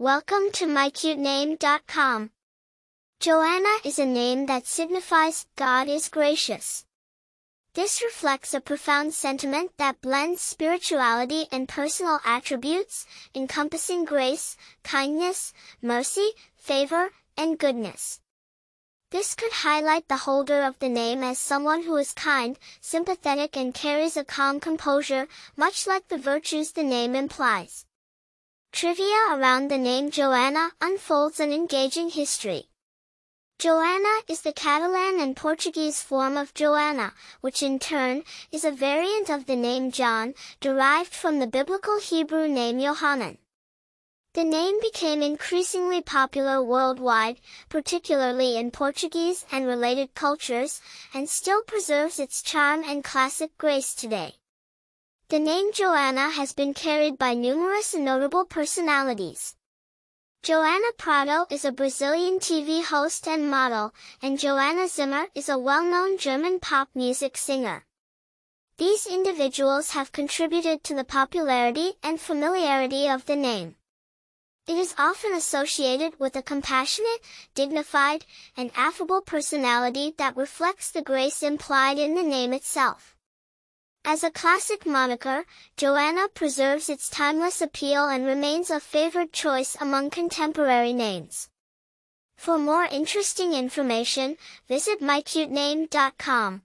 Welcome to mycutename.com. Joana is a name that signifies God is gracious. This reflects a profound sentiment that blends spirituality and personal attributes, encompassing grace, kindness, mercy, favor, and goodness. This could highlight the holder of the name as someone who is kind, sympathetic and carries a calm composure, much like the virtues the name implies. Trivia around the name Joana unfolds an engaging history. Joana is the Catalan and Portuguese form of Joanna, which in turn is a variant of the name John, derived from the biblical Hebrew name Yohanan. The name became increasingly popular worldwide, particularly in Portuguese and related cultures, and still preserves its charm and classic grace today. The name Joana has been carried by numerous notable personalities. Joana Prado is a Brazilian TV host and model, and Joana Zimmer is a well-known German pop music singer. These individuals have contributed to the popularity and familiarity of the name. It is often associated with a compassionate, dignified, and affable personality that reflects the grace implied in the name itself. As a classic moniker, Joana preserves its timeless appeal and remains a favored choice among contemporary names. For more interesting information, visit mycutename.com.